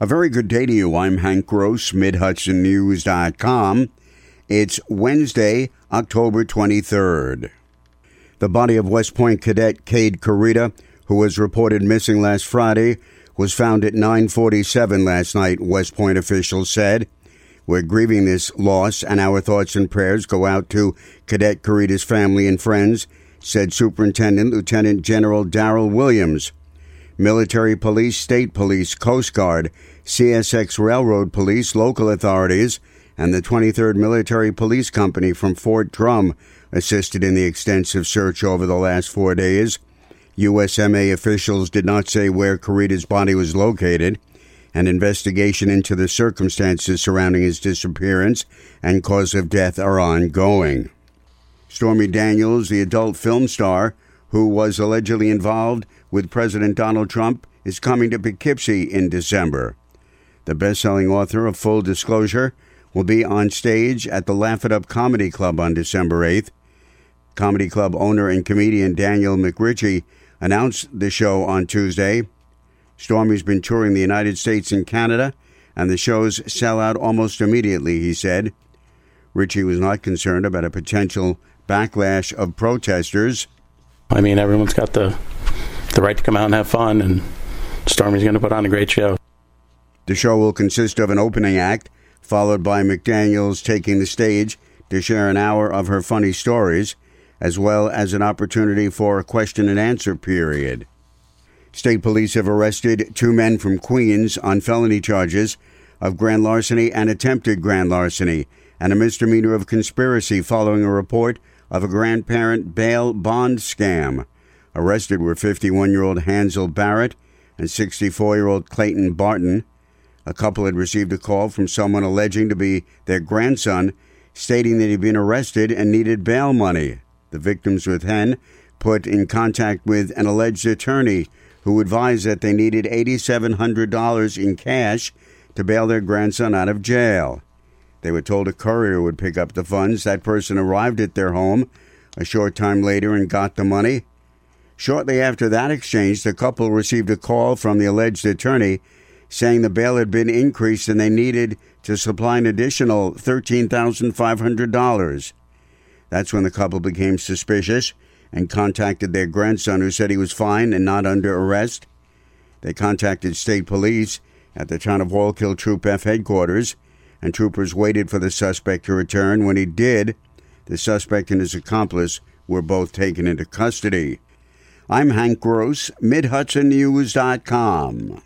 A very good day to you. I'm Hank Gross, MidHudsonNews.com. It's Wednesday, October 23rd. The body of West Point cadet Cade Kurita, who was reported missing last Friday, was found at 9:47 last night, West Point officials said. We're grieving this loss and our thoughts and prayers go out to Cadet Kurita's family and friends, said Superintendent Lieutenant General Darryl Williams. Military police, state police, Coast Guard, CSX Railroad Police, local authorities, and the 23rd Military Police Company from Fort Drum assisted in the extensive search over the last four days. USMA officials did not say where Kurita's body was located. An investigation into the circumstances surrounding his disappearance and cause of death are ongoing. Stormy Daniels, the adult film star who was allegedly involved with President Donald Trump, is coming to Poughkeepsie in December. The best-selling author of Full Disclosure will be on stage at the Laugh It Up Comedy Club on December 8th. Comedy Club owner and comedian Daniel McRitchie announced the show on Tuesday. Stormy's been touring the United States and Canada, and the shows sell out almost immediately, he said. Ritchie was not concerned about a potential backlash of protesters. I mean, everyone's got the the right to come out and have fun, and Stormy's going to put on a great show. The show will consist of an opening act, followed by McDaniels taking the stage to share an hour of her funny stories, as well as an opportunity for a question and answer period. State police have arrested two men from Queens on felony charges of grand larceny and attempted grand larceny and a misdemeanor of conspiracy following a report of a grandparent bail bond scam. Arrested were 51 year old Hansel Barrett and 64 year old Clayton Barton. A couple had received a call from someone alleging to be their grandson, stating that he'd been arrested and needed bail money. The victims were then put in contact with an alleged attorney who advised that they needed $8,700 in cash to bail their grandson out of jail. They were told a courier would pick up the funds. That person arrived at their home a short time later and got the money. Shortly after that exchange, the couple received a call from the alleged attorney saying the bail had been increased and they needed to supply an additional $13,500. That's when the couple became suspicious and contacted their grandson, who said he was fine and not under arrest. They contacted state police at the town of Wallkill Troop F headquarters, and troopers waited for the suspect to return. When he did, the suspect and his accomplice were both taken into custody. I'm Hank Gross, MidHudsonNews.com.